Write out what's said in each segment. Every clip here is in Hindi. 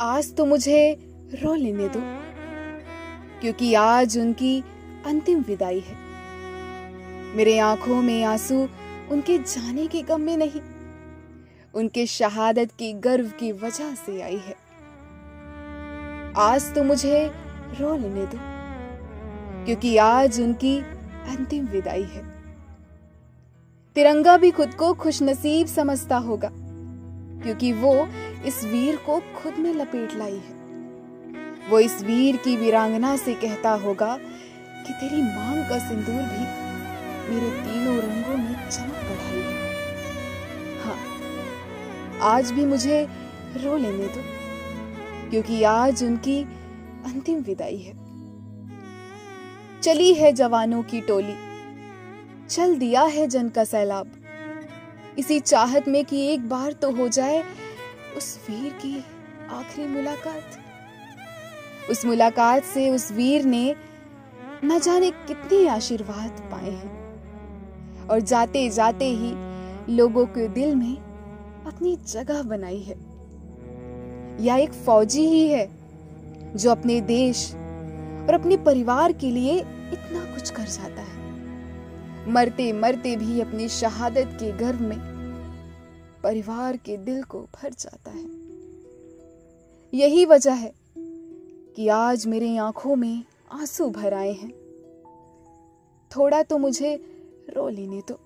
आज तो मुझे रो लेने दो, क्योंकि आज उनकी अंतिम विदाई है। मेरे आँखों में आँसू उनके जाने के गम में नहीं, उनके शहादत की गर्व की वजह से आई है। आज तो मुझे रो लेने दो, क्योंकि आज उनकी अंतिम विदाई है। तिरंगा भी खुद को खुशनसीब समझता होगा, क्योंकि वो इस वीर को खुद में लपेट लाई है। वो इस वीर की वीरांगना से कहता होगा कि तेरी मांग का सिंदूर भी मेरे तीनों रंगों में चमक बढ़ाई है। हाँ आज भी मुझे रो लेने दो, क्योंकि आज उनकी अंतिम विदाई है। चली है जवानों की टोली, चल दिया है जन का सैलाब। इसी चाहत में कि एक बार तो हो जाए उस वीर की आखिरी मुलाकात। उस मुलाकात से उस वीर ने न जाने कितने आशीर्वाद पाए हैं। और जाते जाते ही लोगों के दिल में अपनी जगह बनाई है। या एक फौजी ही है जो अपने देश और अपने परिवार के लिए इतना कुछ कर जाता है। मरते मरते भी अपनी शहादत के गर्व में परिवार के दिल को भर जाता है। यही वजह है कि आज मेरे आँखों में आँसू भर आए हैं। थोड़ा तो मुझे रो लेने दो,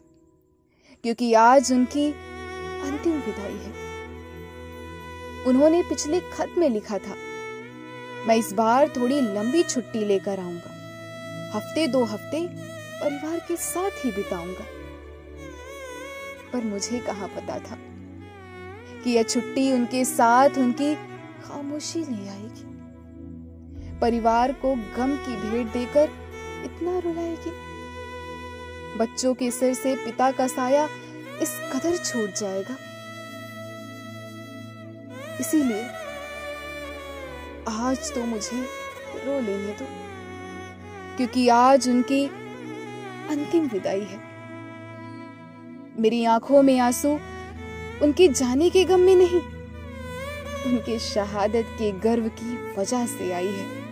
क्योंकि आज उनकी अंतिम विदाई है। उन्होंने पिछले खत में लिखा था, मैं इस बार थोड़ी लंबी छुट्टी लेकर आऊँगा। हफ़्ते दो हफ़्ते परिवार के साथ ही बिताऊँगा। पर मुझे कहा पता था? कि यह छुट्टी उनके साथ उनकी खामोशी ले आएगी। परिवार को गम की भेंट देकर इतना रुलाएगी। बच्चों के सिर से पिता का साया इस कदर छूट जाएगा। इसीलिए आज तो मुझे रो लेने दो, क्योंकि आज उनकी अंतिम विदाई है। मेरी आँखों में आँसू उनके जाने के गम में नहीं। उनके शहादत के गर्व की वजह से आई है।